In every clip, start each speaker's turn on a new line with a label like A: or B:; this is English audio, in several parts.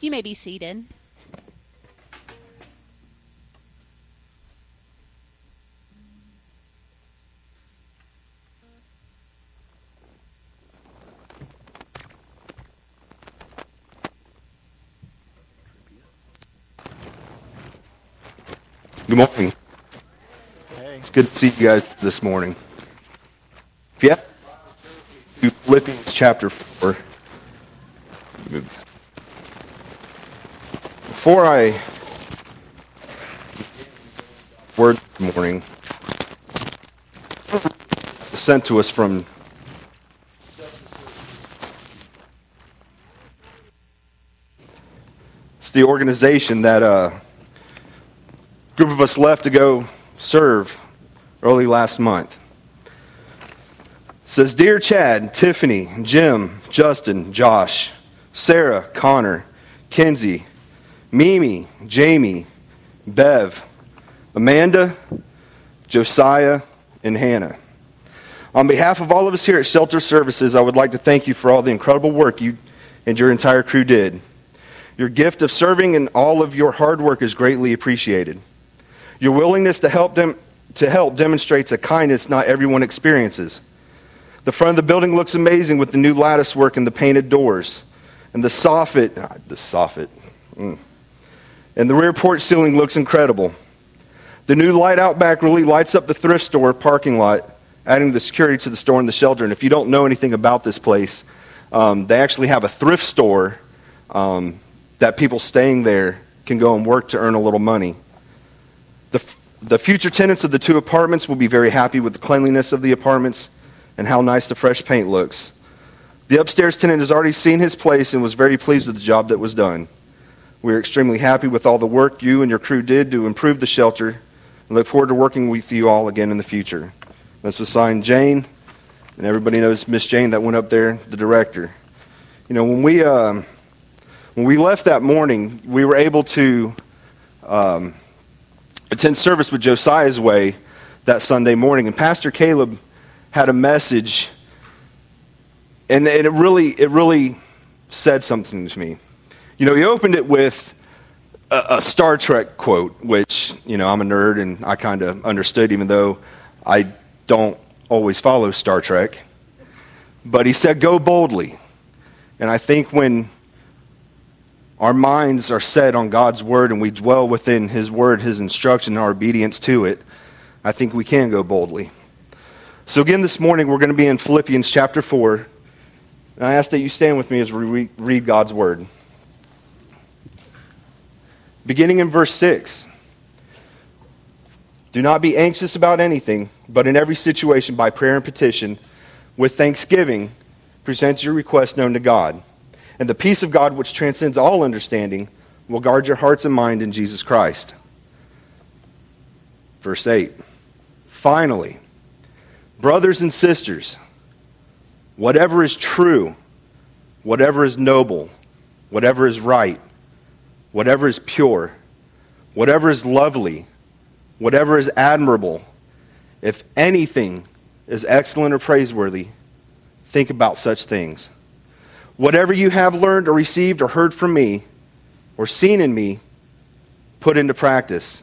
A: You may be seated.
B: Good morning. It's good to see you guys this morning. If you have to Philippians chapter 4. Before I word this morning sent to us from it's the organization that uh, group of us left to go serve early last month. It says, Dear Chad, Tiffany, Jim, Justin, Josh, Sarah, Connor, Kenzie, Mimi, Jamie, Bev, Amanda, Josiah, and Hannah. On behalf of all of us here at Shelter Services, I would like to thank you for all the incredible work you and your entire crew did. Your gift of serving and all of your hard work is greatly appreciated. Your willingness to help them to help demonstrates a kindness not everyone experiences. The front of the building looks amazing with the new lattice work and the painted doors. And the soffit, ah, the soffit. Mm. And the rear porch ceiling looks incredible. The new light out back really lights up the thrift store parking lot, adding the security to the store and the shelter. And if you don't know anything about this place, um, they actually have a thrift store um, that people staying there can go and work to earn a little money. The, the future tenants of the two apartments will be very happy with the cleanliness of the apartments and how nice the fresh paint looks. The upstairs tenant has already seen his place and was very pleased with the job that was done. We are extremely happy with all the work you and your crew did to improve the shelter and look forward to working with you all again in the future. This was signed Jane, and everybody knows Miss Jane that went up there, the director. You know, when we, um, when we left that morning, we were able to um, attend service with Josiah's Way that Sunday morning, and Pastor Caleb had a message, and, and it really it really said something to me. You know, he opened it with a, a Star Trek quote, which you know I'm a nerd and I kind of understood, even though I don't always follow Star Trek. But he said, "Go boldly," and I think when our minds are set on God's word and we dwell within his word, his instruction, our obedience to it, I think we can go boldly. So, again, this morning we're going to be in Philippians chapter 4. And I ask that you stand with me as we read God's word. Beginning in verse 6 Do not be anxious about anything, but in every situation, by prayer and petition, with thanksgiving, present your request known to God. And the peace of God, which transcends all understanding, will guard your hearts and mind in Jesus Christ. Verse 8 Finally, brothers and sisters, whatever is true, whatever is noble, whatever is right, whatever is pure, whatever is lovely, whatever is admirable, if anything is excellent or praiseworthy, think about such things. Whatever you have learned or received or heard from me or seen in me, put into practice.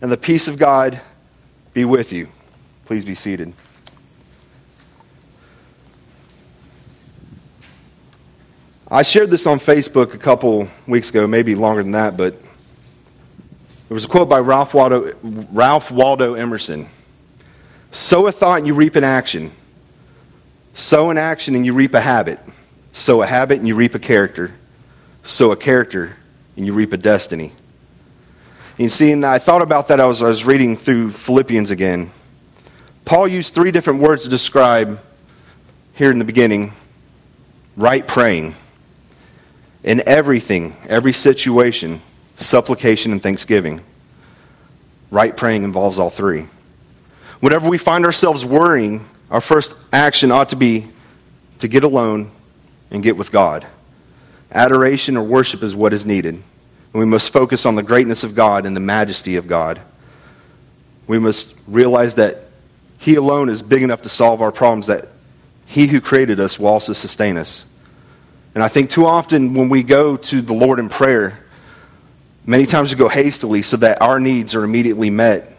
B: And the peace of God be with you. Please be seated. I shared this on Facebook a couple weeks ago, maybe longer than that, but there was a quote by Ralph Waldo, Ralph Waldo Emerson Sow a thought and you reap an action. Sow an action and you reap a habit. Sow a habit and you reap a character. Sow a character and you reap a destiny. You see, and I thought about that as I was reading through Philippians again. Paul used three different words to describe here in the beginning right praying. In everything, every situation, supplication and thanksgiving. Right praying involves all three. Whenever we find ourselves worrying, our first action ought to be to get alone and get with God. Adoration or worship is what is needed. And we must focus on the greatness of God and the majesty of God. We must realize that He alone is big enough to solve our problems, that He who created us will also sustain us. And I think too often when we go to the Lord in prayer, many times we go hastily so that our needs are immediately met.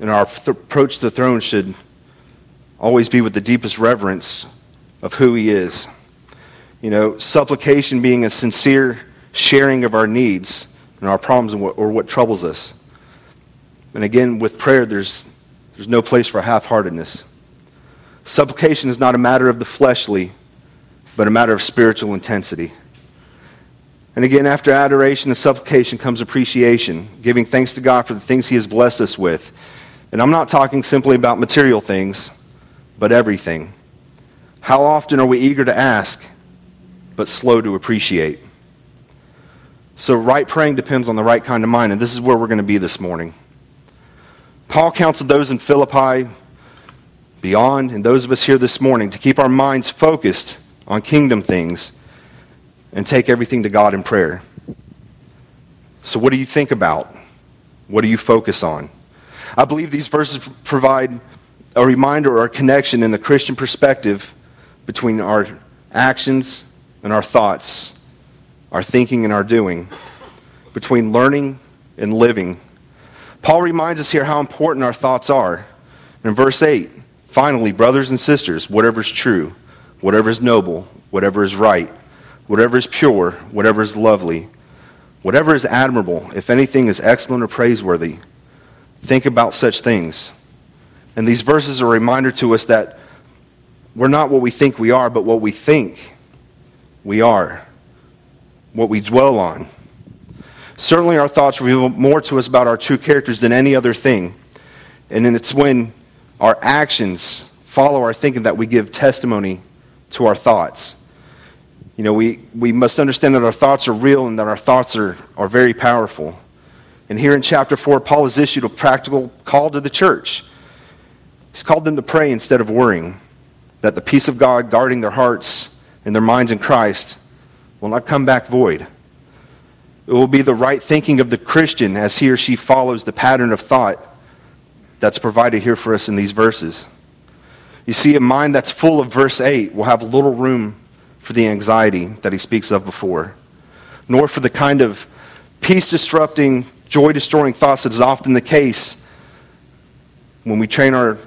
B: And our th- approach to the throne should always be with the deepest reverence of who He is. You know, supplication being a sincere sharing of our needs and our problems and what, or what troubles us. And again, with prayer, there's, there's no place for half heartedness. Supplication is not a matter of the fleshly, but a matter of spiritual intensity. And again, after adoration and supplication comes appreciation, giving thanks to God for the things He has blessed us with. And I'm not talking simply about material things, but everything. How often are we eager to ask, but slow to appreciate? So, right praying depends on the right kind of mind, and this is where we're going to be this morning. Paul counseled those in Philippi, beyond, and those of us here this morning to keep our minds focused on kingdom things and take everything to God in prayer. So, what do you think about? What do you focus on? I believe these verses provide a reminder or a connection in the Christian perspective between our actions and our thoughts, our thinking and our doing, between learning and living. Paul reminds us here how important our thoughts are. In verse 8, finally, brothers and sisters, whatever is true, whatever is noble, whatever is right, whatever is pure, whatever is lovely, whatever is admirable, if anything is excellent or praiseworthy, think about such things. And these verses are a reminder to us that we're not what we think we are, but what we think we are, what we dwell on. Certainly, our thoughts reveal more to us about our true characters than any other thing. And then it's when our actions follow our thinking that we give testimony to our thoughts. You know, we, we must understand that our thoughts are real and that our thoughts are, are very powerful. And here in chapter 4, Paul has issued a practical call to the church. He's called them to pray instead of worrying, that the peace of God guarding their hearts and their minds in Christ will not come back void. It will be the right thinking of the Christian as he or she follows the pattern of thought that's provided here for us in these verses. You see, a mind that's full of verse 8 will have little room for the anxiety that he speaks of before, nor for the kind of peace disrupting, joy destroying thoughts that is often the case when we train our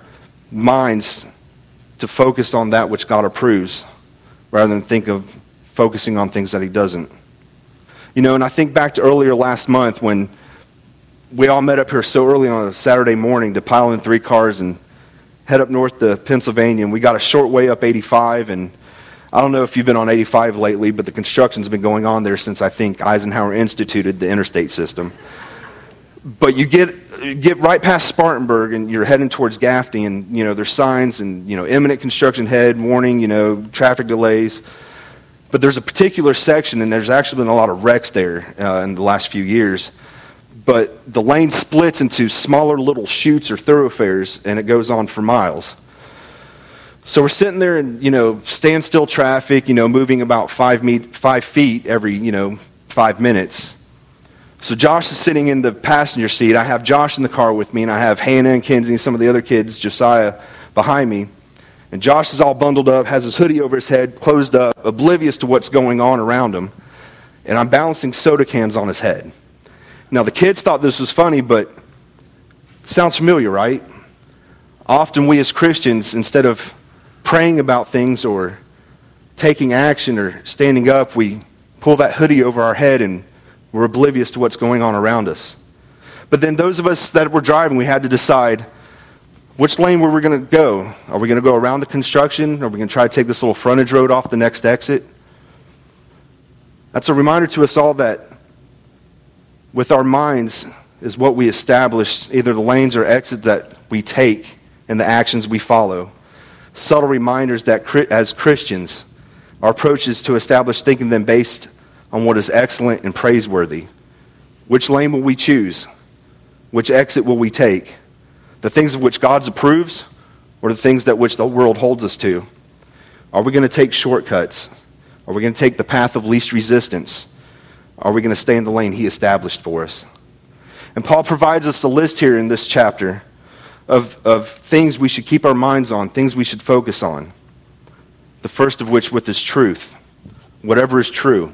B: minds to focus on that which God approves rather than think of focusing on things that he doesn't. You know, and I think back to earlier last month when we all met up here so early on a Saturday morning to pile in three cars and head up north to Pennsylvania, and we got a short way up 85. And I don't know if you've been on 85 lately, but the construction's been going on there since I think Eisenhower instituted the interstate system. But you get get right past Spartanburg, and you're heading towards Gaffney, and you know there's signs and you know imminent construction head, warning, you know traffic delays. But there's a particular section, and there's actually been a lot of wrecks there uh, in the last few years but the lane splits into smaller little chutes or thoroughfares, and it goes on for miles. So we're sitting there in, you know, standstill traffic, you know, moving about five, meet, five feet every, you know, five minutes. So Josh is sitting in the passenger seat. I have Josh in the car with me, and I have Hannah and Kenzie and some of the other kids, Josiah, behind me. And Josh is all bundled up, has his hoodie over his head, closed up, oblivious to what's going on around him. And I'm balancing soda cans on his head. Now, the kids thought this was funny, but sounds familiar, right? Often we as Christians, instead of praying about things or taking action or standing up, we pull that hoodie over our head and we're oblivious to what's going on around us. But then those of us that were driving, we had to decide which lane were we going to go? Are we going to go around the construction? Are we going to try to take this little frontage road off the next exit? That's a reminder to us all that with our minds is what we establish, either the lanes or exits that we take and the actions we follow. Subtle reminders that as Christians, our approach is to establish thinking them based on what is excellent and praiseworthy. Which lane will we choose? Which exit will we take? The things of which God approves or the things that which the world holds us to? Are we going to take shortcuts? Are we going to take the path of least resistance? Are we going to stay in the lane He established for us? And Paul provides us a list here in this chapter of, of things we should keep our minds on, things we should focus on. The first of which with is truth. whatever is true.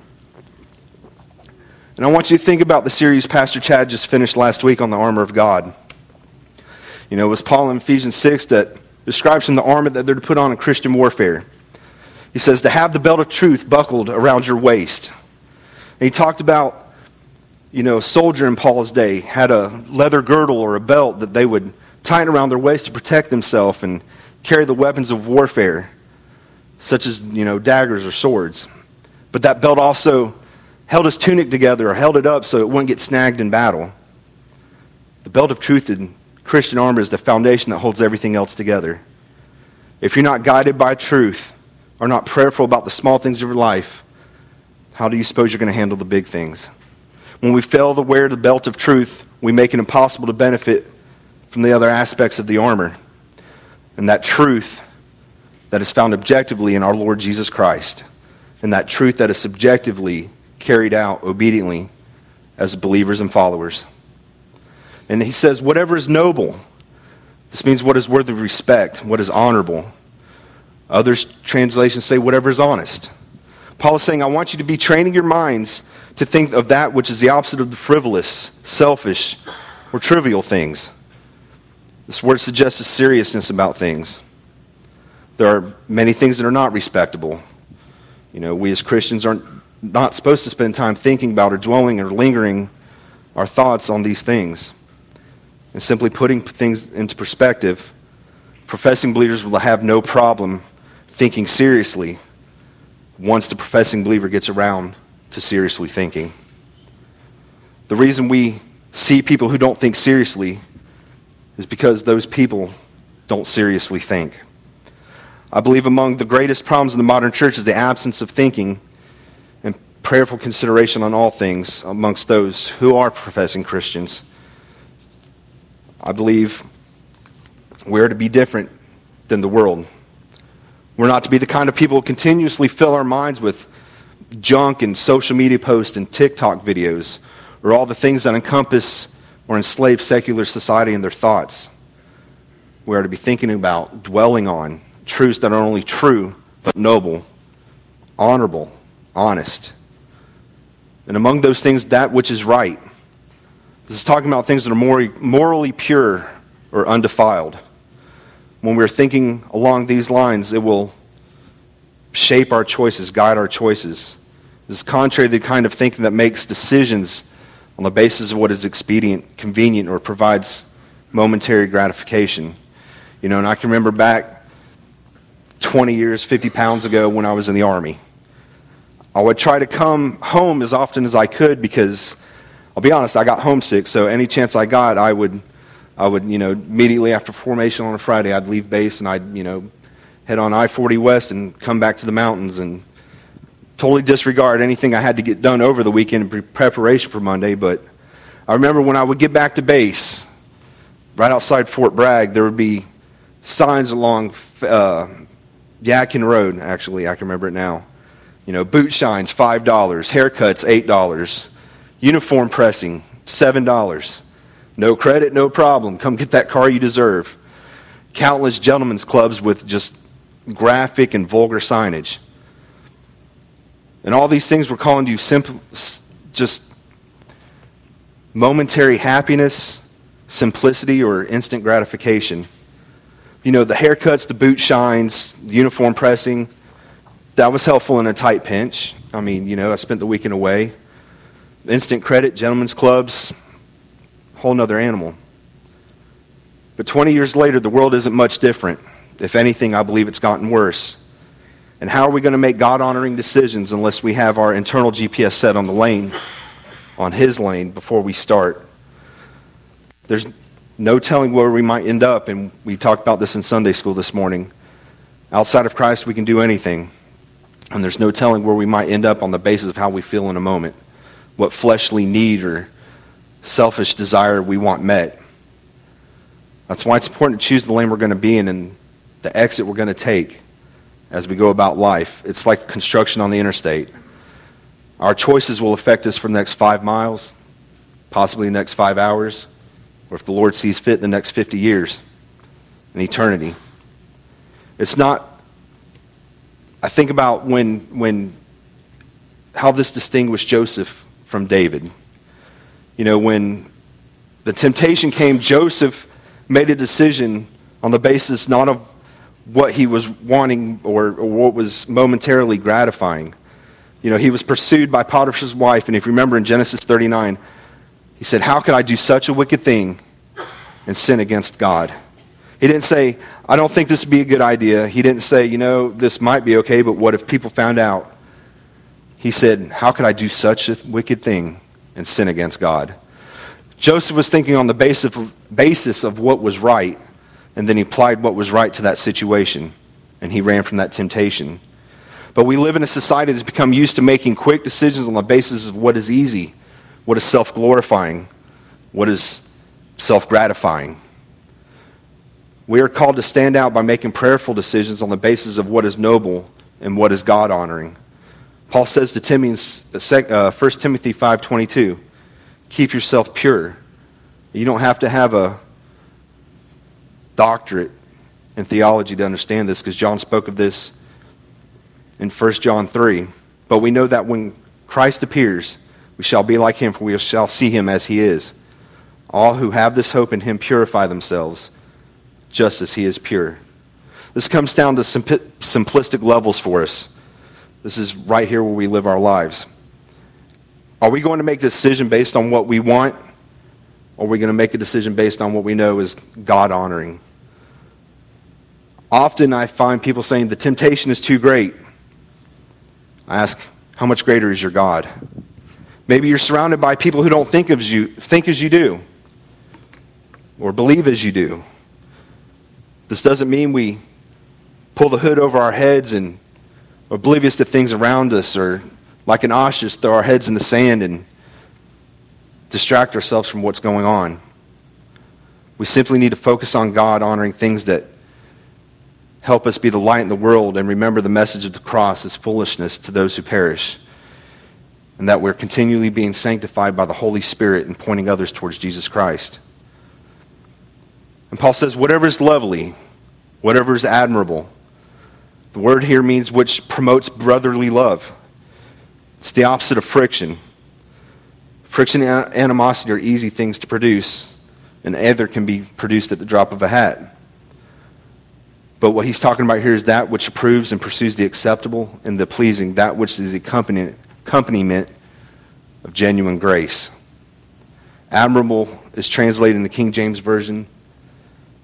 B: And I want you to think about the series Pastor Chad just finished last week on the armor of God. You know, it was Paul in Ephesians 6 that describes from the armor that they're to put on in Christian warfare. He says to have the belt of truth buckled around your waist. And he talked about, you know, a soldier in Paul's day had a leather girdle or a belt that they would tie it around their waist to protect themselves and carry the weapons of warfare, such as, you know, daggers or swords. But that belt also held his tunic together or held it up so it wouldn't get snagged in battle. The belt of truth in Christian armor is the foundation that holds everything else together. If you're not guided by truth, are not prayerful about the small things of your life, how do you suppose you're going to handle the big things? When we fail to wear the belt of truth, we make it impossible to benefit from the other aspects of the armor. And that truth that is found objectively in our Lord Jesus Christ, and that truth that is subjectively carried out obediently as believers and followers. And he says, whatever is noble, this means what is worthy of respect, what is honorable Others translations say whatever is honest. Paul is saying, I want you to be training your minds to think of that which is the opposite of the frivolous, selfish, or trivial things. This word suggests a seriousness about things. There are many things that are not respectable. You know, we as Christians aren't not supposed to spend time thinking about or dwelling or lingering our thoughts on these things. And simply putting things into perspective, professing believers will have no problem thinking seriously once the professing believer gets around to seriously thinking. The reason we see people who don't think seriously is because those people don't seriously think. I believe among the greatest problems in the modern church is the absence of thinking and prayerful consideration on all things amongst those who are professing Christians. I believe we're to be different than the world. We're not to be the kind of people who continuously fill our minds with junk and social media posts and TikTok videos or all the things that encompass or enslave secular society and their thoughts. We are to be thinking about, dwelling on truths that are only true, but noble, honorable, honest. And among those things, that which is right. This is talking about things that are more morally pure or undefiled when we're thinking along these lines, it will shape our choices, guide our choices. This is contrary to the kind of thinking that makes decisions on the basis of what is expedient, convenient, or provides momentary gratification. You know, and I can remember back 20 years, 50 pounds ago when I was in the Army. I would try to come home as often as I could because, I'll be honest, I got homesick, so any chance I got, I would I would, you know, immediately after formation on a Friday, I'd leave base and I'd, you know, head on I 40 West and come back to the mountains and totally disregard anything I had to get done over the weekend in preparation for Monday. But I remember when I would get back to base, right outside Fort Bragg, there would be signs along uh, Yadkin Road, actually, I can remember it now. You know, boot shines, $5, haircuts, $8, uniform pressing, $7. No credit, no problem. Come get that car you deserve. Countless gentlemen's clubs with just graphic and vulgar signage. And all these things were calling you simple, just momentary happiness, simplicity, or instant gratification. You know, the haircuts, the boot shines, the uniform pressing, that was helpful in a tight pinch. I mean, you know, I spent the weekend away. Instant credit, gentlemen's clubs, whole nother animal. But 20 years later, the world isn't much different. If anything, I believe it's gotten worse. And how are we going to make God honoring decisions unless we have our internal GPS set on the lane, on His lane, before we start? There's no telling where we might end up, and we talked about this in Sunday school this morning. Outside of Christ, we can do anything. And there's no telling where we might end up on the basis of how we feel in a moment, what fleshly need or selfish desire we want met. That's why it's important to choose the lane we're going to be in and the exit we're going to take as we go about life. It's like construction on the interstate. Our choices will affect us for the next five miles, possibly the next five hours, or if the Lord sees fit, the next 50 years, in eternity. It's not, I think about when, when how this distinguished Joseph from David. You know, when the temptation came, Joseph made a decision on the basis not of what he was wanting or, or, what was momentarily gratifying. You know, he was pursued by Potiphar's wife, and if you remember in Genesis 39, he said, How could I do such a wicked thing and sin against God? He didn't say, I don't think this would be a good idea. He didn't say, you know, this might be okay, but what if people found out? He said, How could I do such a wicked thing and sin against God? Joseph was thinking on the basis of, basis of what was right, and then he applied what was right to that situation, and he ran from that temptation. But we live in a society that's become used to making quick decisions on the basis of what is easy, what is self glorifying, what is self gratifying. We are called to stand out by making prayerful decisions on the basis of what is noble and what is God honoring. Paul says to Timothy in 1 uh, Timothy 5:22, keep yourself pure. You don't have to have a doctorate in theology to understand this because John spoke of this in 1 John 3. But we know that when Christ appears, we shall be like him, for we shall see him as he is. All who have this hope in him purify themselves just as he is pure. This comes down to simplistic levels for us. This is right here where we live our lives. Are we going to make a decision based on what we want? Or are we going to make a decision based on what we know is God honoring? Often I find people saying the temptation is too great. I ask, how much greater is your God? Maybe you're surrounded by people who don't think, of you, think as you do or believe as you do. This doesn't mean we pull the hood over our heads and oblivious to things around us or like an ostrich throw our heads in the sand and distract ourselves from what's going on. We simply need to focus on God honoring things that help us be the light in the world and remember the message of the cross is foolishness to those who perish. And that we're continually being sanctified by the Holy Spirit and pointing others towards Jesus Christ. And Paul says, whatever is lovely, whatever is admirable. The word here means which promotes brotherly love. It's the opposite of friction. Friction and animosity are easy things to produce, and either can be produced at the drop of a hat. But what he's talking about here is that which approves and pursues the acceptable and the pleasing, that which is the accompaniment of genuine grace. Admirable is translated in the King James Version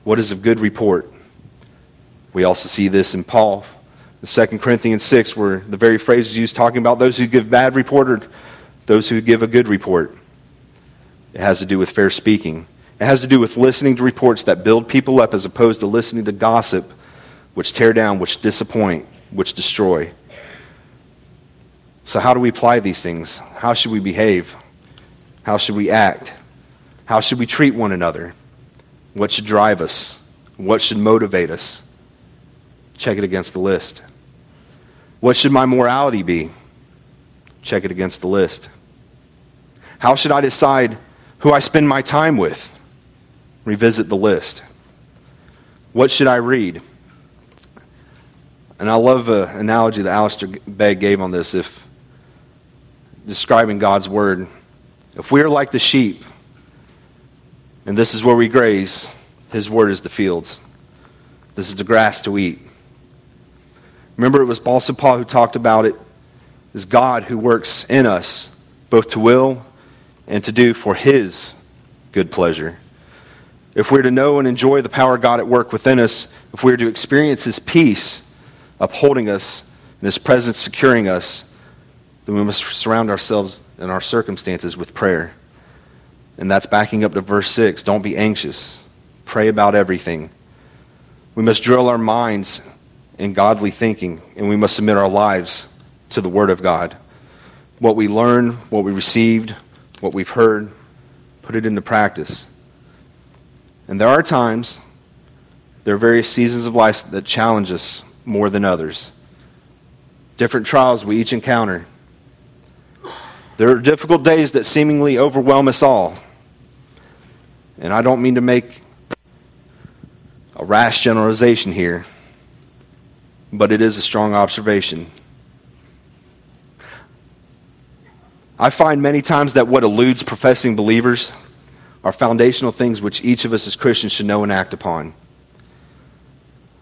B: what is of good report? We also see this in Paul, 2 Corinthians 6, where the very phrase is used talking about those who give bad report or those who give a good report. It has to do with fair speaking. It has to do with listening to reports that build people up as opposed to listening to gossip, which tear down, which disappoint, which destroy. So, how do we apply these things? How should we behave? How should we act? How should we treat one another? What should drive us? What should motivate us? Check it against the list. What should my morality be? Check it against the list. How should I decide who I spend my time with? Revisit the list. What should I read? And I love an analogy that Alistair Begg gave on this if describing God's word. If we are like the sheep, and this is where we graze. His word is the fields. This is the grass to eat. Remember, it was also Paul who talked about it as God who works in us, both to will and to do for his good pleasure. If we're to know and enjoy the power of God at work within us, if we're to experience his peace upholding us and his presence securing us, then we must surround ourselves and our circumstances with prayer. And that's backing up to verse 6. Don't be anxious. Pray about everything. We must drill our minds in godly thinking, and we must submit our lives to the Word of God. What we learn, what we received, what we've heard, put it into practice. And there are times, there are various seasons of life that challenge us more than others. Different trials we each encounter. There are difficult days that seemingly overwhelm us all. And I don't mean to make a rash generalization here, but it is a strong observation. I find many times that what eludes professing believers are foundational things which each of us as Christians should know and act upon.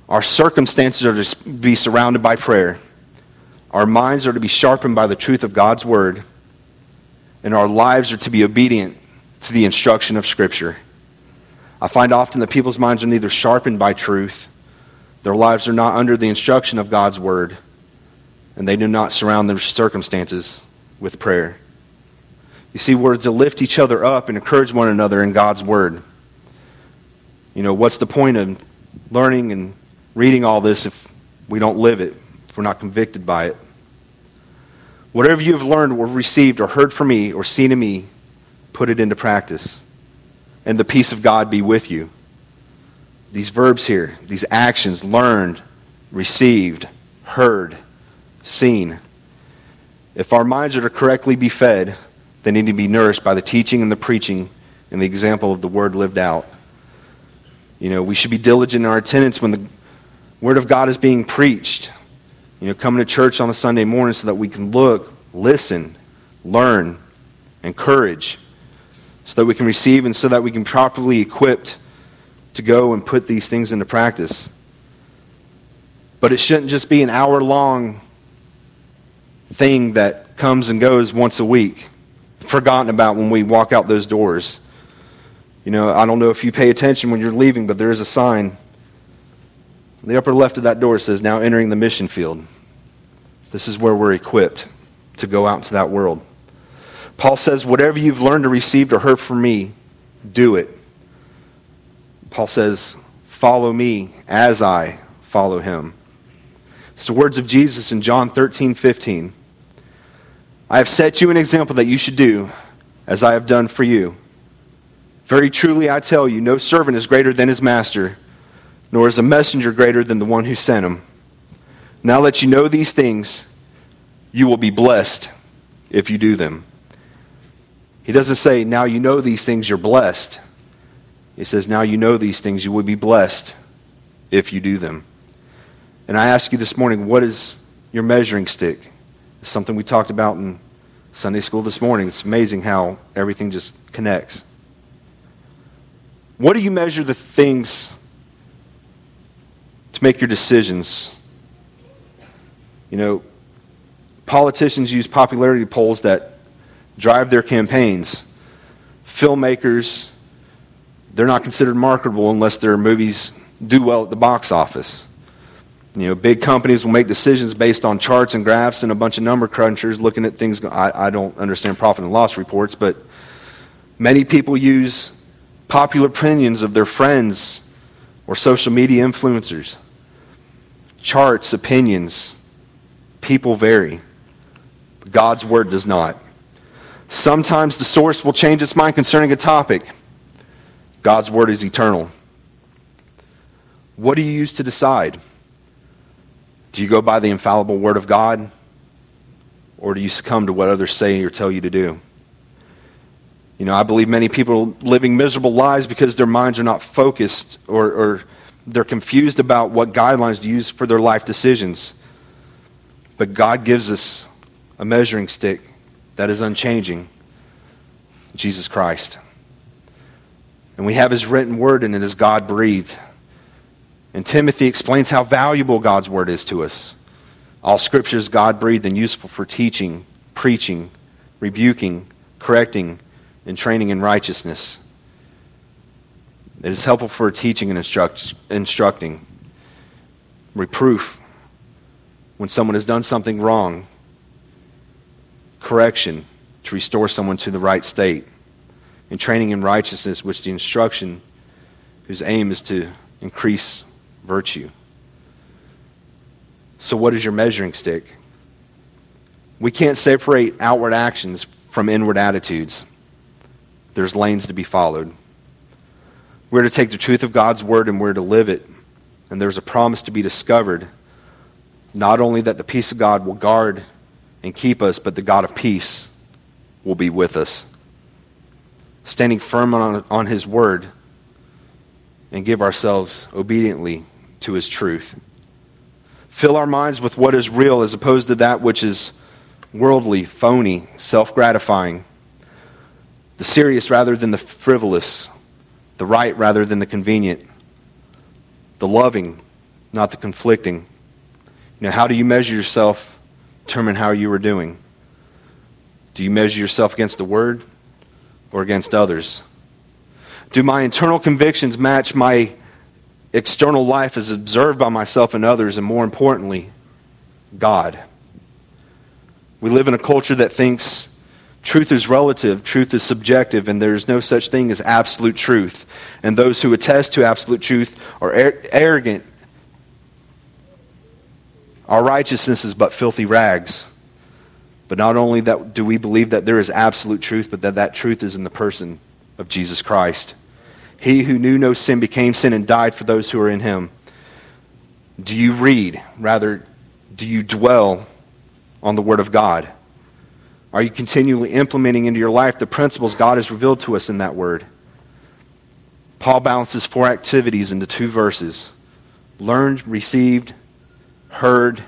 B: Our circumstances are to be surrounded by prayer. Our minds are to be sharpened by the truth of God's word. And our lives are to be obedient to the instruction of Scripture. I find often that people's minds are neither sharpened by truth, their lives are not under the instruction of God's word, and they do not surround their circumstances with prayer. You see, we're to lift each other up and encourage one another in God's word. You know, what's the point of learning and reading all this if we don't live it, if we're not convicted by it? Whatever you have learned or received or heard from me or seen in me, put it into practice. And the peace of God be with you. These verbs here, these actions learned, received, heard, seen. If our minds are to correctly be fed, they need to be nourished by the teaching and the preaching and the example of the word lived out. You know, we should be diligent in our attendance when the word of God is being preached. You know, coming to church on a Sunday morning so that we can look, listen, learn, encourage, so that we can receive and so that we can properly equipped to go and put these things into practice. But it shouldn't just be an hour long thing that comes and goes once a week, forgotten about when we walk out those doors. You know, I don't know if you pay attention when you're leaving, but there is a sign. The upper left of that door says, Now entering the mission field. This is where we're equipped to go out into that world. Paul says, Whatever you've learned or received or heard from me, do it. Paul says, Follow me as I follow him. It's the words of Jesus in John 13, 15. I have set you an example that you should do as I have done for you. Very truly I tell you, no servant is greater than his master, nor is a messenger greater than the one who sent him. Now that you know these things, you will be blessed if you do them. He doesn't say, now you know these things, you're blessed. He says, now you know these things, you will be blessed if you do them. And I ask you this morning, what is your measuring stick? It's something we talked about in Sunday school this morning. It's amazing how everything just connects. What do you measure the things to make your decisions? You know, politicians use popularity polls that drive their campaigns. Filmmakers, they're not considered marketable unless their movies do well at the box office. You know, big companies will make decisions based on charts and graphs and a bunch of number crunchers looking at things. I, I don't understand profit and loss reports, but many people use popular opinions of their friends or social media influencers. Charts, opinions, people vary. God's word does not. Sometimes the source will change its mind concerning a topic. God's word is eternal. What do you use to decide? Do you go by the infallible Word of God? Or do you succumb to what others say or tell you to do? You know, I believe many people are living miserable lives because their minds are not focused or, or they're confused about what guidelines to use for their life decisions. But God gives us a measuring stick that is unchanging Jesus Christ. And we have his written word, and it is God breathed. And Timothy explains how valuable God's word is to us. All scripture is God breathed and useful for teaching, preaching, rebuking, correcting, and training in righteousness. It is helpful for teaching and instruct, instructing, reproof when someone has done something wrong, correction to restore someone to the right state, and training in righteousness, which the instruction whose aim is to increase virtue. So, what is your measuring stick? We can't separate outward actions from inward attitudes. There's lanes to be followed. We're to take the truth of God's word and we're to live it. And there's a promise to be discovered not only that the peace of God will guard and keep us, but the God of peace will be with us. Standing firm on, on his word and give ourselves obediently to his truth. Fill our minds with what is real as opposed to that which is worldly, phony, self gratifying, the serious rather than the frivolous, the right rather than the convenient, the loving, not the conflicting. You know, how do you measure yourself? Determine how you are doing. Do you measure yourself against the Word or against others? Do my internal convictions match my external life as observed by myself and others, and more importantly, God? We live in a culture that thinks truth is relative, truth is subjective, and there's no such thing as absolute truth. And those who attest to absolute truth are arrogant. Our righteousness is but filthy rags. But not only that do we believe that there is absolute truth, but that that truth is in the person of Jesus Christ. He who knew no sin became sin and died for those who are in him. Do you read? Rather, do you dwell on the Word of God? Are you continually implementing into your life the principles God has revealed to us in that Word? Paul balances four activities into two verses learned, received, heard,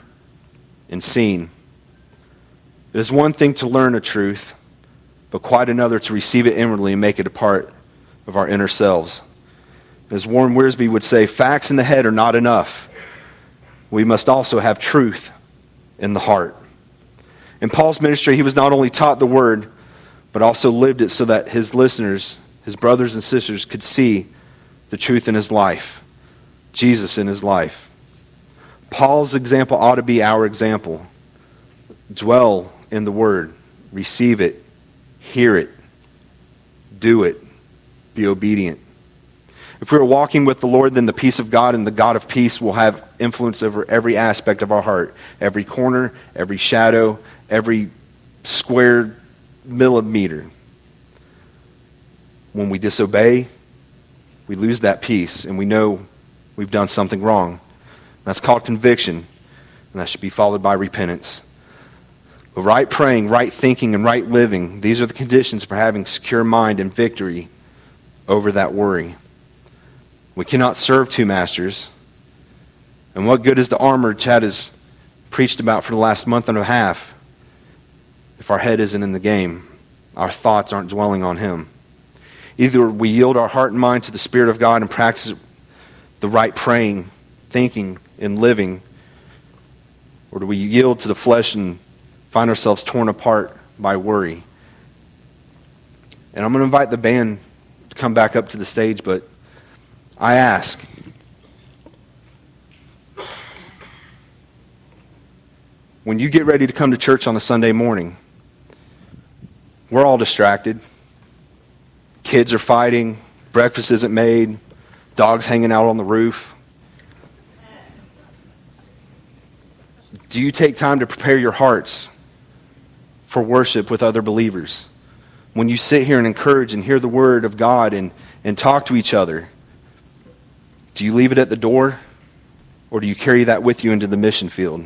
B: and seen. It is one thing to learn a truth, but quite another to receive it inwardly and make it a part of our inner selves. As Warren Wiersbe would say, facts in the head are not enough. We must also have truth in the heart. In Paul's ministry, he was not only taught the word, but also lived it so that his listeners, his brothers and sisters, could see the truth in his life, Jesus in his life. Paul's example ought to be our example. Dwell in the word, receive it, hear it, do it, be obedient. If we are walking with the Lord, then the peace of God and the God of peace will have influence over every aspect of our heart, every corner, every shadow, every square millimeter. When we disobey, we lose that peace and we know we've done something wrong. That's called conviction, and that should be followed by repentance. Right praying, right thinking, and right living, these are the conditions for having secure mind and victory over that worry. We cannot serve two masters. And what good is the armor Chad has preached about for the last month and a half if our head isn't in the game? Our thoughts aren't dwelling on Him. Either we yield our heart and mind to the Spirit of God and practice the right praying, thinking, and living, or do we yield to the flesh and find ourselves torn apart by worry? And I'm going to invite the band to come back up to the stage, but I ask. When you get ready to come to church on a Sunday morning, we're all distracted. Kids are fighting, breakfast isn't made, dogs hanging out on the roof. Do you take time to prepare your hearts for worship with other believers? When you sit here and encourage and hear the word of God and, and talk to each other, do you leave it at the door or do you carry that with you into the mission field?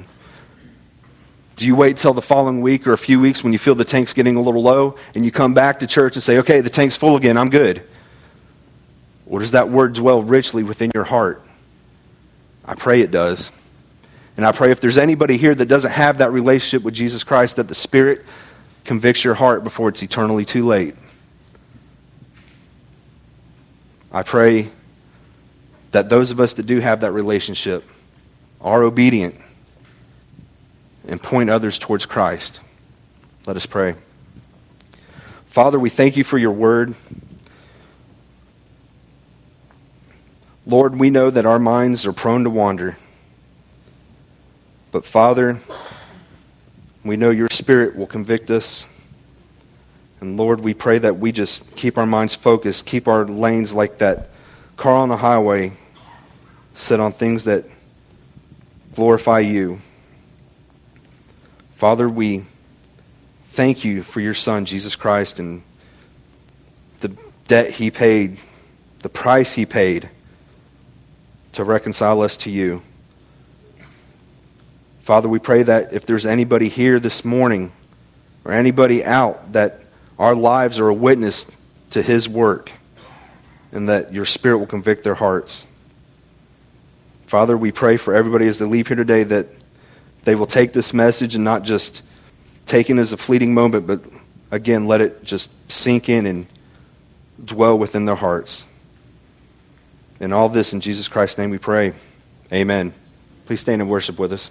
B: Do you wait till the following week or a few weeks when you feel the tank's getting a little low and you come back to church and say, okay, the tank's full again, I'm good? Or does that word dwell richly within your heart? I pray it does. And I pray if there's anybody here that doesn't have that relationship with Jesus Christ, that the Spirit convicts your heart before it's eternally too late. I pray that those of us that do have that relationship are obedient and point others towards Christ. Let us pray. Father, we thank you for your word. Lord, we know that our minds are prone to wander. But Father, we know your spirit will convict us. And Lord, we pray that we just keep our minds focused, keep our lanes like that car on the highway set on things that glorify you. Father, we thank you for your Son, Jesus Christ, and the debt he paid, the price he paid to reconcile us to you. Father, we pray that if there's anybody here this morning or anybody out, that our lives are a witness to his work and that your spirit will convict their hearts. Father, we pray for everybody as they leave here today that they will take this message and not just take it as a fleeting moment, but again, let it just sink in and dwell within their hearts. And all this in Jesus Christ's name we pray. Amen. Please stand and worship with us.